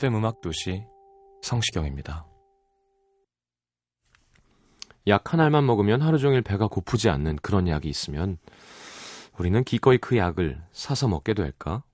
FM 음악 도시 성시경입니다. 약 한 알만 먹으면 하루 종일 배가 고프지 않는 그런 약이 있으면 우리는 기꺼이 그 약을 사서 먹게 될까?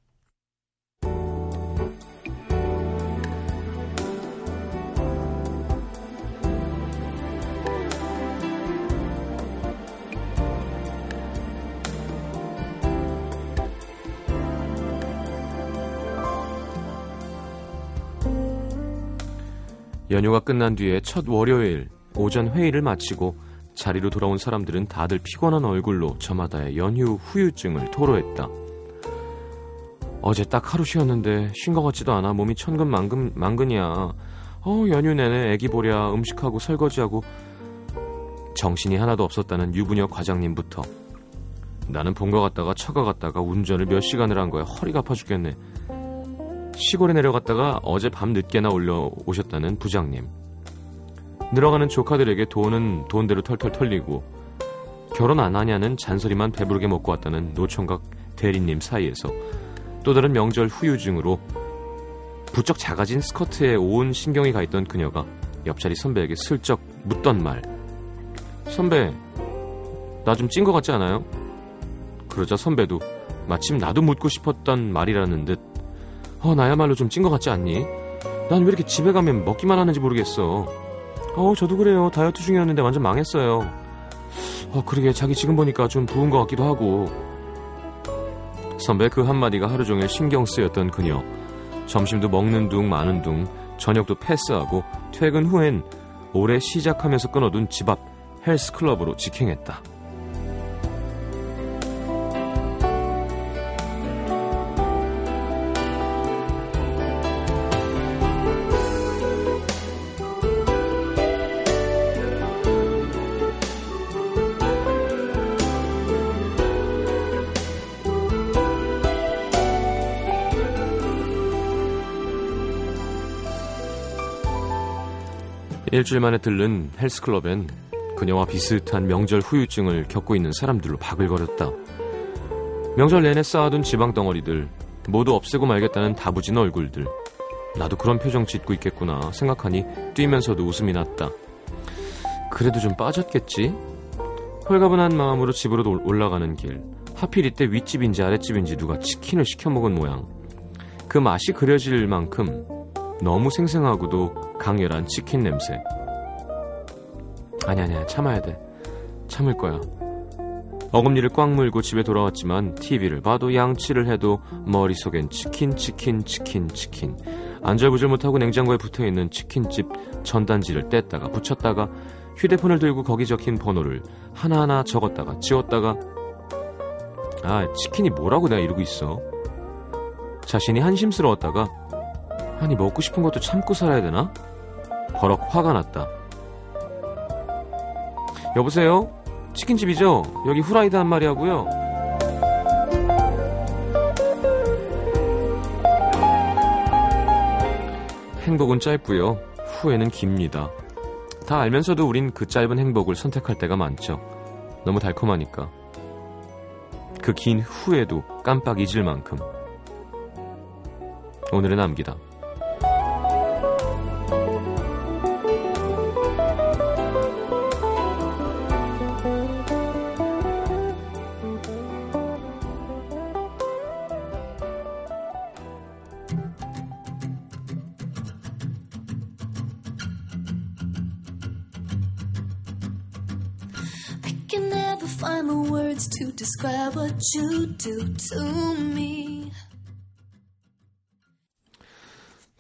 연휴가 끝난 뒤에 첫 월요일 오전 회의를 마치고 자리로 돌아온 사람들은 다들 피곤한 얼굴로 저마다의 연휴 후유증을 토로했다. 어제 딱 하루 쉬었는데 쉰 것 같지도 않아 몸이 천근만근 만근이야. 어 연휴 내내 애기 보랴 음식하고 설거지하고 정신이 하나도 없었다는 유부녀 과장님부터 나는 본가 갔다가 처가 갔다가 운전을 몇 시간을 한 거야 허리가 아파 죽겠네. 시골에 내려갔다가 어제 밤 늦게나 올려오셨다는 부장님. 늘어가는 조카들에게 돈은 돈대로 털털 털리고 결혼 안 하냐는 잔소리만 배부르게 먹고 왔다는 노총각 대리님 사이에서 또 다른 명절 후유증으로 부쩍 작아진 스커트에 온 신경이 가 있던 그녀가 옆자리 선배에게 슬쩍 묻던 말. 선배, 나 좀 찐 것 같지 않아요? 그러자 선배도 마침 나도 묻고 싶었던 말이라는 듯 어, 나야말로 좀 찐 것 같지 않니? 난 왜 이렇게 집에 가면 먹기만 하는지 모르겠어. 어, 저도 그래요. 다이어트 중이었는데 완전 망했어요. 어, 그러게 자기 지금 보니까 좀 부은 것 같기도 하고. 선배 그 한마디가 하루 종일 신경 쓰였던 그녀. 점심도 먹는 둥 마는 둥, 저녁도 패스하고 퇴근 후엔 올해 시작하면서 끊어둔 집 앞 헬스클럽으로 직행했다. 일주일 만에 들른 헬스클럽엔 그녀와 비슷한 명절 후유증을 겪고 있는 사람들로 바글거렸다. 명절 내내 쌓아둔 지방 덩어리들, 모두 없애고 말겠다는 다부진 얼굴들. 나도 그런 표정 짓고 있겠구나 생각하니 뛰면서도 웃음이 났다. 그래도 좀 빠졌겠지? 홀가분한 마음으로 집으로 올- 올라가는 길. 하필 이때 윗집인지 아랫집인지 누가 치킨을 시켜 먹은 모양. 그 맛이 그려질 만큼 너무 생생하고도 강렬한 치킨 냄새. 아니 아니야 참아야 돼. 참을 거야. 어금니를 꽉 물고 집에 돌아왔지만 TV를 봐도 양치를 해도 머릿속엔 치킨 치킨 치킨 치킨 안절부절 못하고 냉장고에 붙어 있는 치킨집 전단지를 뗐다가 붙였다가 휴대폰을 들고 거기 적힌 번호를 하나하나 적었다가 지웠다가 아 치킨이 뭐라고 내가 이러고 있어 자신이 한심스러웠다가 아니 먹고 싶은 것도 참고 살아야 되나? 버럭 화가 났다. 여보세요? 치킨집이죠? 여기 후라이드 한 마리 하고요. 행복은 짧고요. 후회는 깁니다. 다 알면서도 우린 그 짧은 행복을 선택할 때가 많죠. 너무 달콤하니까. 그 긴 후회도 깜빡 잊을 만큼. 오늘의 남기다.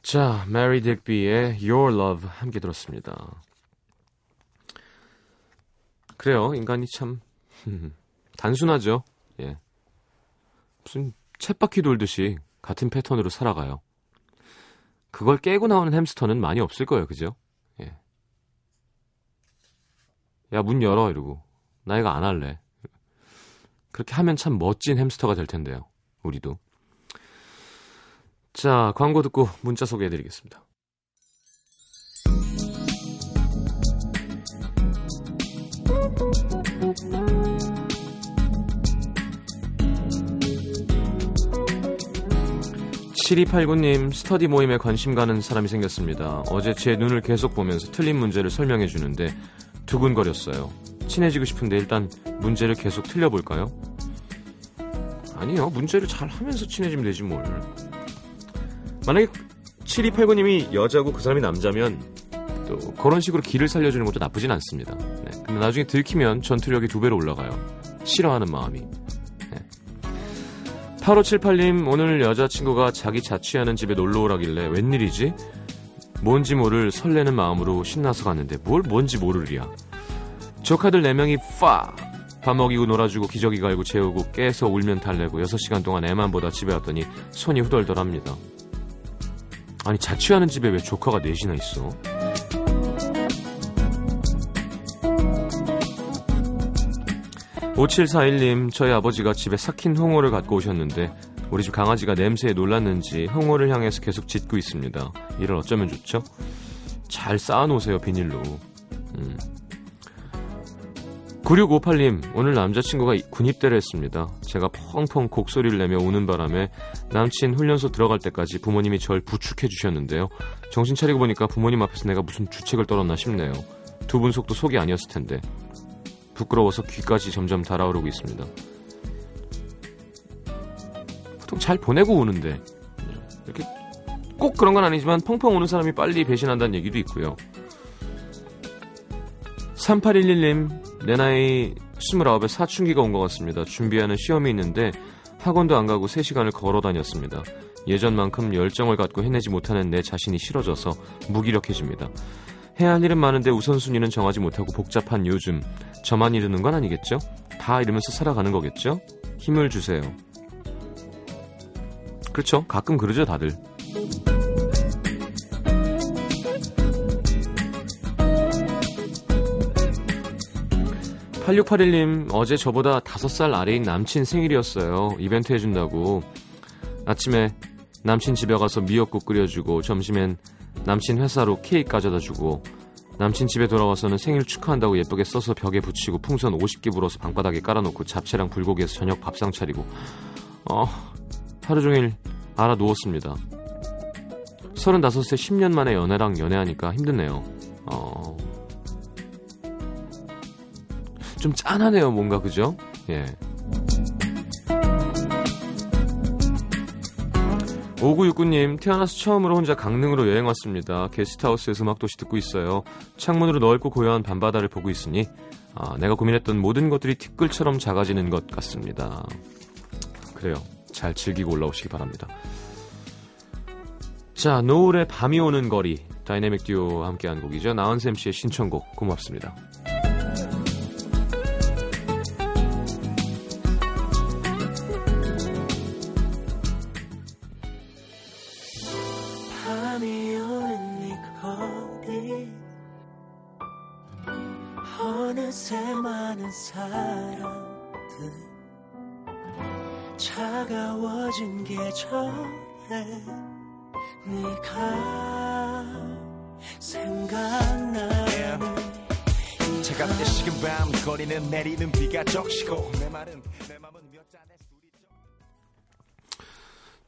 자, 메리 딕비의 Your Love 함께 들었습니다. 그래요, 인간이 참 단순하죠. 예. 무슨 쳇바퀴 돌듯이 같은 패턴으로 살아가요. 그걸 깨고 나오는 햄스터는 많이 없을 거예요, 그죠? 예. 야, 문 열어, 이러고. 나 이거 안 할래. 그렇게 하면 참 멋진 햄스터가 될 텐데요, 우리도. 자, 광고 듣고 문자 소개해 드리겠습니다. 7289님, 스터디 모임에 관심 가는 사람이 생겼습니다. 어제 제 눈을 계속 보면서 틀린 문제를 설명해 주는데 두근거렸어요. 친해지고 싶은데 일단 문제를 계속 틀려볼까요? 아니요, 문제를 잘 하면서 친해지면 되지 뭘. 만약에 7289님이 여자고 그 사람이 남자면 또 그런 식으로 길을 살려주는 것도 나쁘진 않습니다. 네. 근데 나중에 들키면 전투력이 두 배로 올라가요. 싫어하는 마음이. 8578님, 오늘 여자친구가 자기 자취하는 집에 놀러 오라길래 웬일이지? 뭔지 모를 설레는 마음으로 신나서 갔는데 뭘 뭔지 모르리야. 조카들 4명이 파! 밥 먹이고 놀아주고 기저귀 갈고 재우고 깨서 울면 달래고 6시간 동안 애만 보다 집에 왔더니 손이 후덜덜합니다. 아니 자취하는 집에 왜 조카가 넷이나 있어? 5741님, 저희 아버지가 집에 삭힌 홍어를 갖고 오셨는데 우리 집 강아지가 냄새에 놀랐는지 홍어를 향해서 계속 짖고 있습니다. 이를 어쩌면 좋죠? 잘 쌓아놓으세요, 비닐로. 음. 9658님, 오늘 남자친구가 군입대를 했습니다. 제가 펑펑 곡소리를 내며 우는 바람에 남친 훈련소 들어갈 때까지 부모님이 절 부축해 주셨는데요. 정신 차리고 보니까 부모님 앞에서 내가 무슨 주책을 떨었나 싶네요. 두 분 속도 속이 아니었을 텐데. 부끄러워서 귀까지 점점 달아오르고 있습니다. 보통 잘 보내고 오는데 이렇게 꼭 그런 건 아니지만 펑펑 오는 사람이 빨리 배신한다는 얘기도 있고요. 3811님 내 나이 29에 사춘기가 온 것 같습니다. 준비하는 시험이 있는데 학원도 안 가고 3시간을 걸어 다녔습니다. 예전만큼 열정을 갖고 해내지 못하는 내 자신이 싫어져서 무기력해집니다. 해야 할 일은 많은데 우선순위는 정하지 못하고 복잡한 요즘 저만 이르는 건 아니겠죠? 다 이러면서 살아가는 거겠죠? 힘을 주세요. 그렇죠. 가끔 그러죠, 다들. 8681님, 어제 저보다 5살 아래인 남친 생일이었어요. 이벤트 해준다고. 아침에 남친 집에 가서 미역국 끓여주고, 점심엔 남친 회사로 케이크 가져다 주고 남친 집에 돌아와서는 생일 축하한다고 예쁘게 써서 벽에 붙이고 풍선 50개 불어서 방바닥에 깔아놓고 잡채랑 불고기에서 저녁 밥상 차리고 어 하루 종일 알아 누웠습니다. 35세 10년 만에 연애랑 연애하니까 힘드네요. 어... 좀 짠하네요, 뭔가, 그죠? 예. 5969님, 태어나서 처음으로 혼자 강릉으로 여행 왔습니다. 게스트하우스에서 음악도시 듣고 있어요. 창문으로 넓고 고요한 밤바다를 보고 있으니, 아, 내가 고민했던 모든 것들이 티끌처럼 작아지는 것 같습니다. 그래요. 잘 즐기고 올라오시기 바랍니다. 자, 노을의 밤이 오는 거리. 다이내믹 듀오와 함께한 곡이죠. 나은샘 씨의 신청곡 고맙습니다.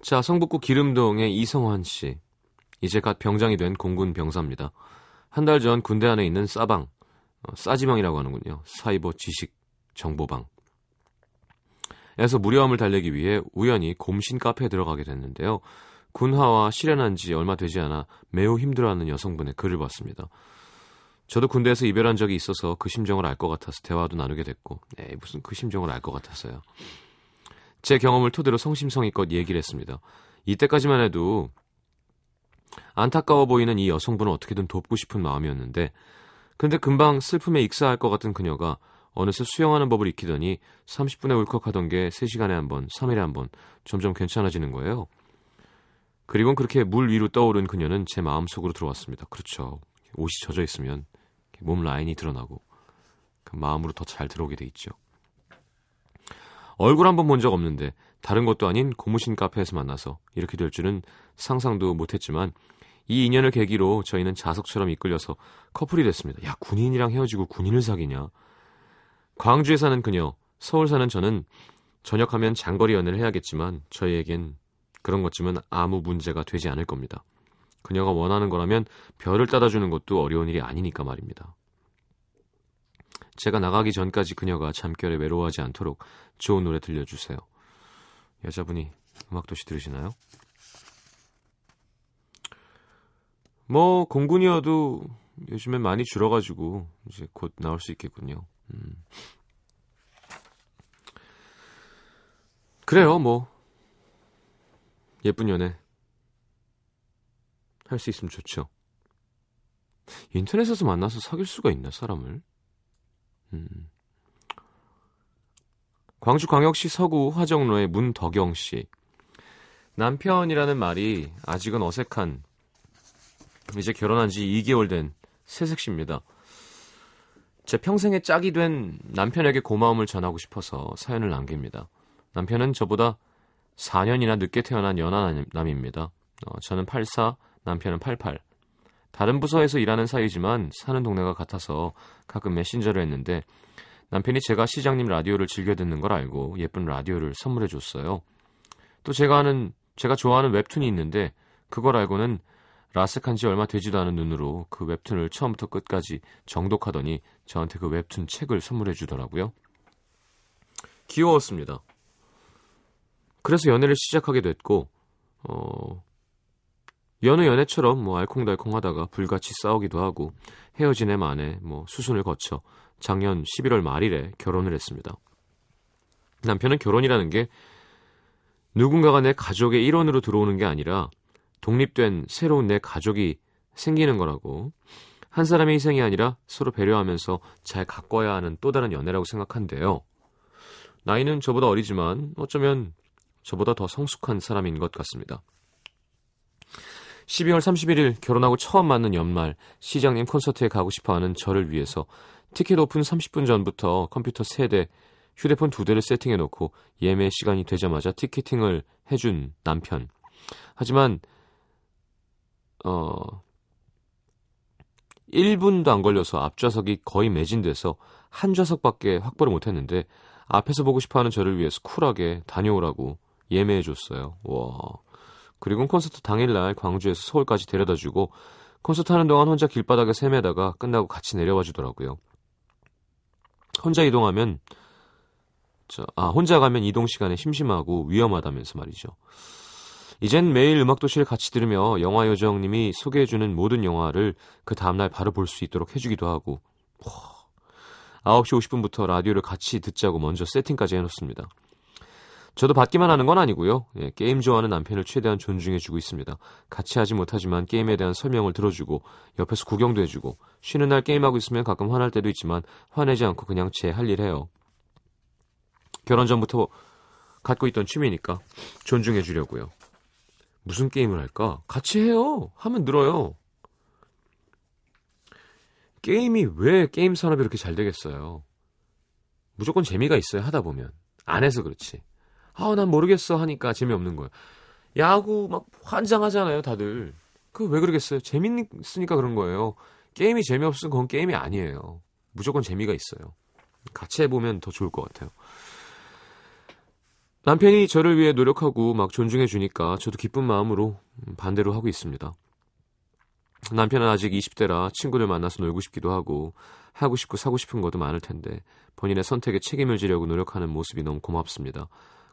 자 성북구 기름동의 이성환 씨 이제 갓 병장이 된 공군 병사입니다. 한 달 전 군대 안에 있는 싸방 어, 싸지방이라고 하는군요. 사이버 지식 정보방 에서 무료함을 달래기 위해 우연히 곰신 카페에 들어가게 됐는데요. 군화와 실현한 지 얼마 되지 않아 매우 힘들어하는 여성분의 글을 봤습니다. 저도 군대에서 이별한 적이 있어서 그 심정을 알 것 같아서 대화도 나누게 됐고, 네, 무슨 그 심정을 알 것 같았어요. 제 경험을 토대로 성심성의껏 얘기를 했습니다. 이때까지만 해도 안타까워 보이는 이 여성분을 어떻게든 돕고 싶은 마음이었는데, 근데 금방 슬픔에 익사할 것 같은 그녀가 어느새 수영하는 법을 익히더니 30분에 울컥하던 게 3시간에 한 번, 3일에 한 번 점점 괜찮아지는 거예요. 그리고 그렇게 물 위로 떠오른 그녀는 제 마음속으로 들어왔습니다. 그렇죠. 옷이 젖어 있으면 몸 라인이 드러나고 그 마음으로 더 잘 들어오게 돼 있죠. 얼굴 한 번 본 적 없는데 다른 것도 아닌 고무신 카페에서 만나서 이렇게 될 줄은 상상도 못했지만 이 인연을 계기로 저희는 자석처럼 이끌려서 커플이 됐습니다. 야 군인이랑 헤어지고 군인을 사귀냐? 광주에 사는 그녀, 서울 사는 저는 전역하면 장거리 연애를 해야겠지만 저희에겐 그런 것쯤은 아무 문제가 되지 않을 겁니다. 그녀가 원하는 거라면 별을 따다주는 것도 어려운 일이 아니니까 말입니다. 제가 나가기 전까지 그녀가 잠결에 외로워하지 않도록 좋은 노래 들려주세요. 여자분이 음악도시 들으시나요? 뭐 공군이어도 요즘엔 많이 줄어가지고 이제 곧 나올 수 있겠군요. 음. 그래요, 뭐 예쁜 연애 할 수 있으면 좋죠. 인터넷에서 만나서 사귈 수가 있나 사람을? 음. 광주광역시 서구 화정로의 문덕영 씨. 남편이라는 말이 아직은 어색한 이제 결혼한 지 2개월 된 새색 씨입니다. 제 평생의 짝이 된 남편에게 고마움을 전하고 싶어서 사연을 남깁니다. 남편은 저보다 4년이나 늦게 태어난 연하남입니다. 어, 저는 84, 남편은 88. 다른 부서에서 일하는 사이지만 사는 동네가 같아서 가끔 메신저를 했는데 남편이 제가 시장님 라디오를 즐겨 듣는 걸 알고 예쁜 라디오를 선물해 줬어요. 또 제가 하는 제가 좋아하는 웹툰이 있는데 그걸 알고는 라섹한 지 얼마 되지도 않은 눈으로 그 웹툰을 처음부터 끝까지 정독하더니 저한테 그 웹툰 책을 선물해 주더라고요. 귀여웠습니다. 그래서 연애를 시작하게 됐고, 어, 여느 연애처럼 뭐 알콩달콩 하다가 불같이 싸우기도 하고 헤어진 애 만에 뭐 수순을 거쳐 작년 11월 말일에 결혼을 했습니다. 남편은 결혼이라는 게 누군가가 내 가족의 일원으로 들어오는 게 아니라 독립된 새로운 내 가족이 생기는 거라고 한 사람의 희생이 아니라 서로 배려하면서 잘 가꿔야 하는 또 다른 연애라고 생각한대요. 나이는 저보다 어리지만 어쩌면 저보다 더 성숙한 사람인 것 같습니다. 12월 31일 결혼하고 처음 맞는 연말 시장님 콘서트에 가고 싶어하는 저를 위해서 티켓 오픈 30분 전부터 컴퓨터 3대, 휴대폰 2대를 세팅해 놓고 예매 시간이 되자마자 티켓팅을 해준 남편. 하지만 어 1분도 안 걸려서 앞좌석이 거의 매진돼서 한 좌석밖에 확보를 못 했는데 앞에서 보고 싶어 하는 저를 위해서 쿨하게 다녀오라고 예매해 줬어요. 와. 그리고 콘서트 당일날 광주에서 서울까지 데려다 주고 콘서트 하는 동안 혼자 길바닥에 세매다가 끝나고 같이 내려와 주더라고요. 혼자 이동하면 저, 아 혼자 가면 이동 시간에 심심하고 위험하다면서 말이죠. 이젠 매일 음악도시를 같이 들으며 영화 요정님이 소개해주는 모든 영화를 그 다음날 바로 볼 수 있도록 해주기도 하고 와, 9시 50분부터 라디오를 같이 듣자고 먼저 세팅까지 해놓습니다. 저도 받기만 하는 건 아니고요. 예, 게임 좋아하는 남편을 최대한 존중해주고 있습니다. 같이 하지 못하지만 게임에 대한 설명을 들어주고 옆에서 구경도 해주고 쉬는 날 게임하고 있으면 가끔 화날 때도 있지만 화내지 않고 그냥 제 할 일 해요. 결혼 전부터 갖고 있던 취미니까 존중해주려고요. 무슨 게임을 할까? 같이 해요. 하면 늘어요. 게임이 왜 게임 산업이 이렇게 잘 되겠어요? 무조건 재미가 있어요. 하다 보면. 안 해서 그렇지. 아, 난 모르겠어 하니까 재미없는 거예요. 야구 막 환장하잖아요, 다들. 그 왜 그러겠어요? 재밌으니까 그런 거예요. 게임이 재미없으면 그건 게임이 아니에요. 무조건 재미가 있어요. 같이 해보면 더 좋을 것 같아요. 남편이 저를 위해 노력하고 막 존중해 주니까 저도 기쁜 마음으로 반대로 하고 있습니다. 남편은 아직 20대라 친구들 만나서 놀고 싶기도 하고 하고 싶고 사고 싶은 것도 많을 텐데 본인의 선택에 책임을 지려고 노력하는 모습이 너무 고맙습니다.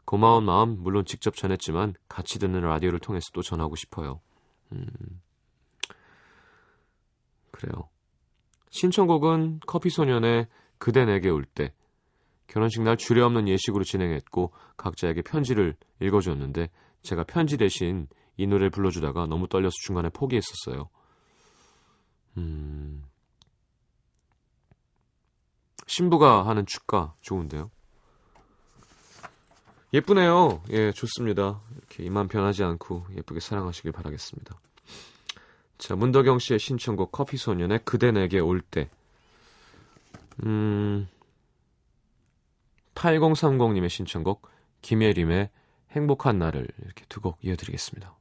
고마운 마음 물론 직접 전했지만 같이 듣는 라디오를 통해서 또 전하고 싶어요. 음. 그래요. 신청곡은 커피소년의 그대 내게 올 때. 결혼식 날 주례없는 예식으로 진행했고 각자에게 편지를 읽어줬는데 제가 편지 대신 이 노래를 불러주다가 너무 떨려서 중간에 포기했었어요. 음... 신부가 하는 축가 좋은데요. 예쁘네요. 예, 좋습니다. 이렇게 이만 변하지 않고 예쁘게 사랑하시길 바라겠습니다. 자, 문덕영 씨의 신청곡 커피 소년의 그대 내게 올 때. 음, 8030님의 신청곡 김예림의 행복한 날을 이렇게 두 곡 이어드리겠습니다.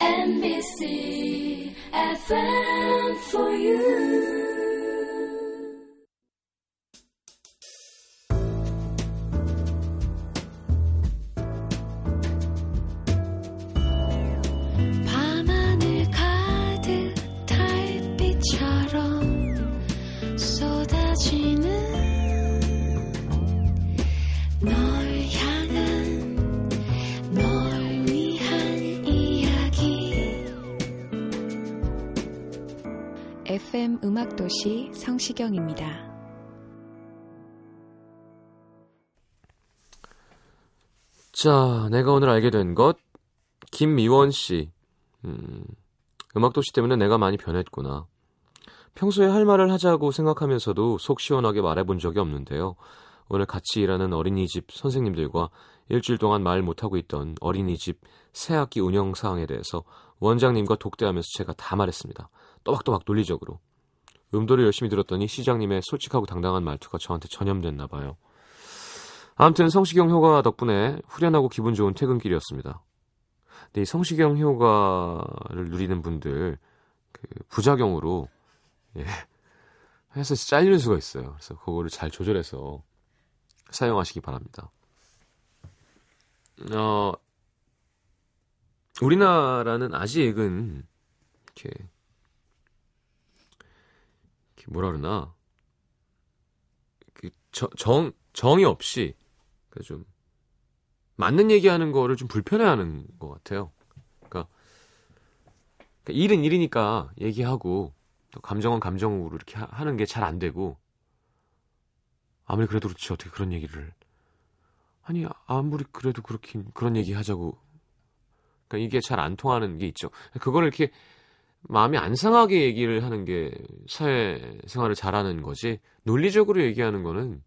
NBC FM for you. 음악도시 성시경입니다. 자, 내가 오늘 알게 된 것. 김미원 씨. 음, 음악도시 때문에 내가 많이 변했구나. 평소에 할 말을 하자고 생각하면서도 속 시원하게 말해본 적이 없는데요. 오늘 같이 일하는 어린이집 선생님들과 일주일 동안 말 못하고 있던 어린이집 새학기 운영 사항에 대해서 원장님과 독대하면서 제가 다 말했습니다. 또박또박 논리적으로. 음도를 열심히 들었더니 시장님의 솔직하고 당당한 말투가 저한테 전염됐나 봐요. 아무튼 성시경 효과 덕분에 후련하고 기분 좋은 퇴근길이었습니다. 근데 이 성시경 효과를 누리는 분들 그 부작용으로 예, 회사에서 잘리는 수가 있어요. 그래서 그거를 잘 조절해서 사용하시기 바랍니다. 어, 우리나라는 아직은 이렇게 뭐라 그러나 그정 정이 없이 좀 맞는 얘기하는 거를 좀 불편해하는 것 같아요. 그러니까, 그러니까 일은 일이니까 얘기하고 또 감정은 감정으로 이렇게 하 는 게 잘 안 되고 아무리 그래도 그렇지 어떻게 그런 얘기를 아니 아무리 그래도 그렇게 그런 얘기 하자고 그러니까 이게 잘 안 통하는 게 있죠. 그거를 이렇게 마음이 안 상하게 얘기를 하는 게 사회생활을 잘하는 거지 논리적으로 얘기하는 거는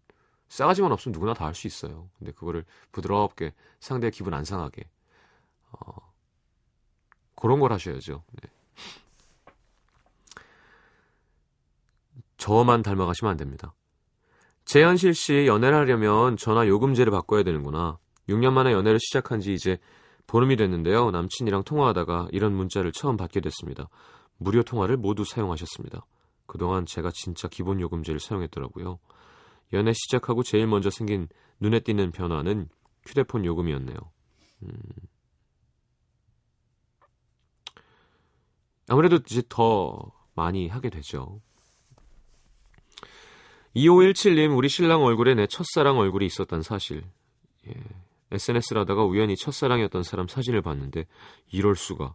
싸가지만 없으면 누구나 다 할 수 있어요. 근데 그거를 부드럽게 상대의 기분 안 상하게 어, 그런 걸 하셔야죠. 네. 저만 닮아가시면 안 됩니다. 재현실 씨 연애를 하려면 전화 요금제를 바꿔야 되는구나. 6년 만에 연애를 시작한 지 이제 보름이 됐는데요. 남친이랑 통화하다가 이런 문자를 처음 받게 됐습니다. 무료 통화를 모두 사용하셨습니다. 그동안 제가 진짜 기본 요금제를 사용했더라고요. 연애 시작하고 제일 먼저 생긴 눈에 띄는 변화는 휴대폰 요금이었네요. 음... 아무래도 이제 더 많이 하게 되죠. 2517님, 우리 신랑 얼굴에 내 첫사랑 얼굴이 있었단 사실. 예. SNS를 하다가 우연히 첫사랑이었던 사람 사진을 봤는데 이럴 수가.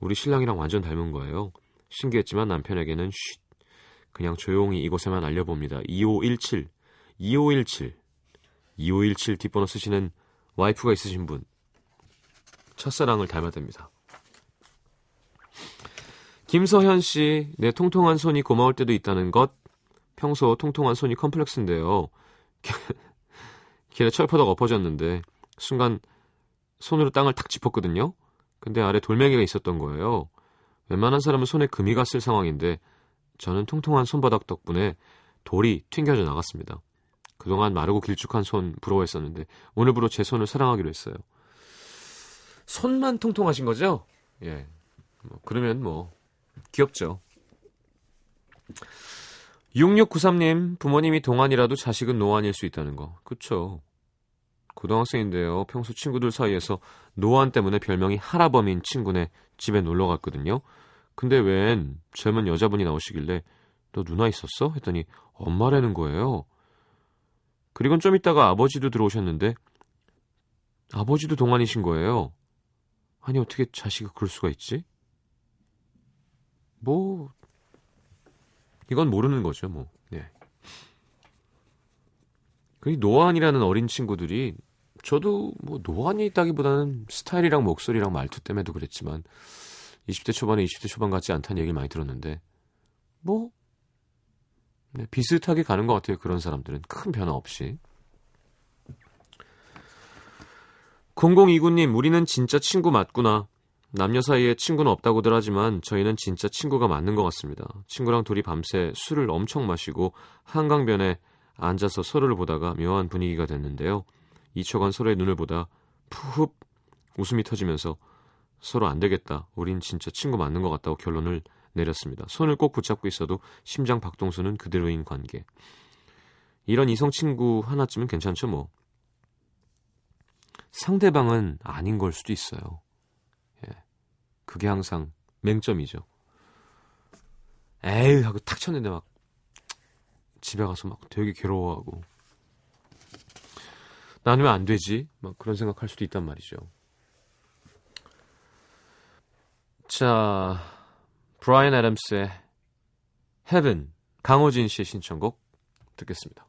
우리 신랑이랑 완전 닮은 거예요. 신기했지만 남편에게는 쉿. 그냥 조용히 이곳에만 알려봅니다. 2517. 2517. 2517 뒷번호 쓰시는 와이프가 있으신 분. 첫사랑을 닮아댑니다. 김서현 씨, 내 통통한 손이 고마울 때도 있다는 것. 평소 통통한 손이 컴플렉스인데요. 길에 철퍼덕 엎어졌는데 순간 손으로 땅을 탁 짚었거든요. 근데 아래 돌멩이가 있었던 거예요. 웬만한 사람은 손에 금이 갔을 상황인데 저는 통통한 손바닥 덕분에 돌이 튕겨져 나갔습니다. 그동안 마르고 길쭉한 손 부러워했었는데 오늘부로 제 손을 사랑하기로 했어요. 손만 통통하신 거죠? 예. 뭐 그러면 뭐 귀엽죠. 6693님, 부모님이 동안이라도 자식은 노안일 수 있다는 거. 그쵸. 고등학생인데요. 평소 친구들 사이에서 노안 때문에 별명이 하라범인 친구네 집에 놀러 갔거든요. 근데 웬 젊은 여자분이 나오시길래 너 누나 있었어? 했더니 엄마라는 거예요. 그리고는 좀 있다가 아버지도 들어오셨는데 아버지도 동안이신 거예요. 아니 어떻게 자식이 그럴 수가 있지? 뭐 이건 모르는 거죠, 뭐. 네. 그 노안이라는 어린 친구들이 저도 뭐 노안이 있다기보다는 스타일이랑 목소리랑 말투 때문에도 그랬지만 20대 초반에 20대 초반 같지 않다는 얘기를 많이 들었는데 뭐 네, 비슷하게 가는 것 같아요. 그런 사람들은 큰 변화 없이. 0029님, 우리는 진짜 친구 맞구나. 남녀 사이에 친구는 없다고들 하지만 저희는 진짜 친구가 맞는 것 같습니다. 친구랑 둘이 밤새 술을 엄청 마시고 한강변에 앉아서 서로를 보다가 묘한 분위기가 됐는데요. 2초간 서로의 눈을 보다 푸흡 웃음이 터지면서 서로 안 되겠다. 우린 진짜 친구 맞는 것 같다고 결론을 내렸습니다. 손을 꼭 붙잡고 있어도 심장 박동수는 그대로인 관계. 이런 이성 친구 하나쯤은 괜찮죠, 뭐. 상대방은 아닌 걸 수도 있어요. 예. 그게 항상 맹점이죠. 에이 하고 탁 쳤는데 막 집에 가서 막 되게 괴로워하고 나는 왜 안 되지? 막 그런 생각할 수도 있단 말이죠. 자, 브라이언 애덤스의 Heaven 강호진 씨의 신청곡 듣겠습니다.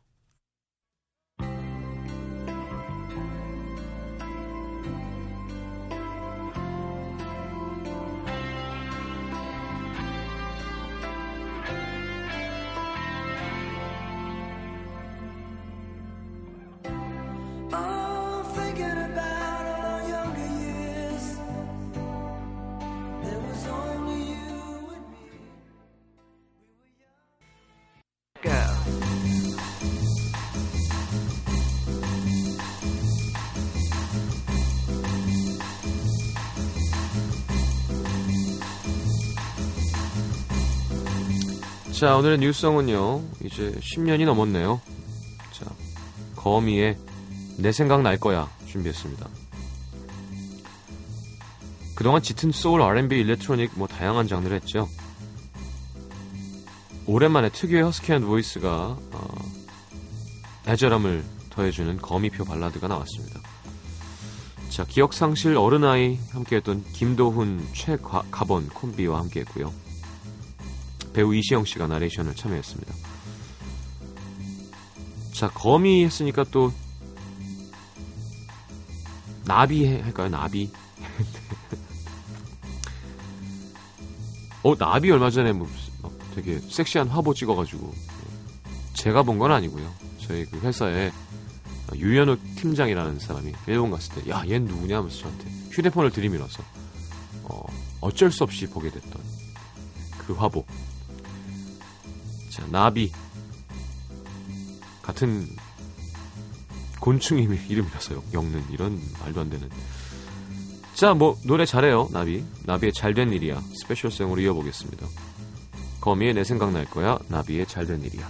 자, 오늘의 new song은요, 이제 10년이 넘었네요. 자, 거미의 내 생각 날 거야 준비했습니다. 그동안 짙은 소울, R&B, 일렉트로닉 뭐 다양한 장르를 했죠. 오랜만에 특유의 허스키한 보이스가 어, 애절함을 더해주는 거미표 발라드가 나왔습니다. 자, 기억상실 어른아이 함께했던 김도훈, 최갑원 콤비와 함께했고요. 배우 이시영 씨가 나레이션을 참여했습니다. 자, 거미 했으니까 또 나비 해- 할까요? 나비. 어, 나비 얼마 전에 뭐막 되게 섹시한 화보 찍어가지고 제가 본 건 아니고요. 저희 그 회사에 유현우 팀장이라는 사람이 일본 갔을 때, 야, 얜 누구냐 하면서 저한테 휴대폰을 들이밀어서 어, 어쩔 수 없이 보게 됐던 그 화보. 자, 나비. 같은 곤충 이름- 이름이라서 요 엮는 이런 말도 안 되는. 자, 뭐 노래 잘해요. 나비. 나비의 잘된 일이야. 스페셜성으로 이어보겠습니다. 거미의 내 생각 날 거야. 나비의 잘된 일이야.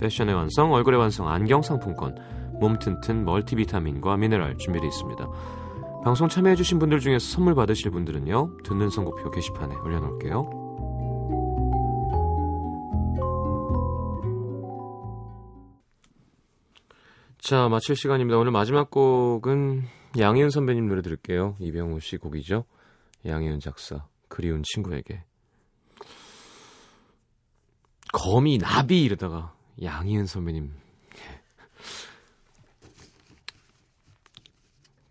패션의 완성 얼굴의 완성 안경 상품권 몸 튼튼 멀티비타민과 미네랄 준비되어 있습니다. 방송 참여해주신 분들 중에서 선물 받으실 분들은요 듣는 선곡표 게시판에 올려놓을게요. 자 마칠 시간입니다. 오늘 마지막 곡은 양희은 선배님 노래 들을게요. 이병우 씨 곡이죠. 양희은 작사 그리운 친구에게 거미 나비 이러다가 양희은 선배님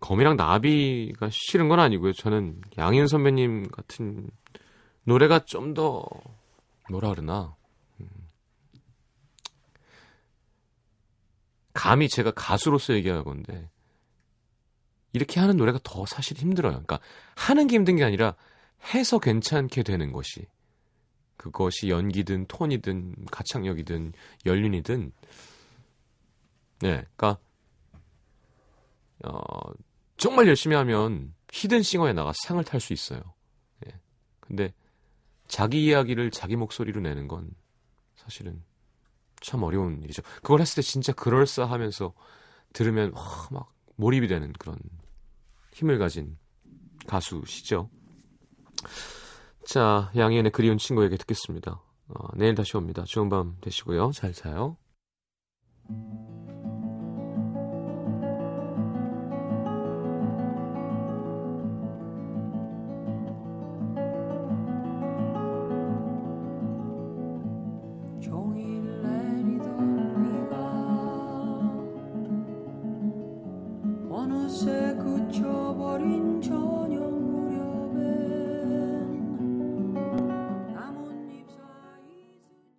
거미랑 나비가 싫은 건 아니고요. 저는 양희은 선배님 같은 노래가 좀 더 뭐라 그러나 음. 감히 제가 가수로서 얘기하는 건데 이렇게 하는 노래가 더 사실 힘들어요. 그러니까 하는 게 힘든 게 아니라 해서 괜찮게 되는 것이 그것이 연기든 톤이든 가창력이든 연륜이든 네, 그러니까 어, 정말 열심히 하면 히든싱어에 나가 상을 탈 수 있어요. 예. 근데 자기 이야기를 자기 목소리로 내는 건 사실은 참 어려운 일이죠. 그걸 했을 때 진짜 그럴싸하면서 들으면 와, 막 몰입이 되는 그런 힘을 가진 가수시죠. 자, 양희은의 그리운 친구에게 듣겠습니다. 어, 내일 다시 옵니다. 좋은 밤 되시고요. 잘 자요.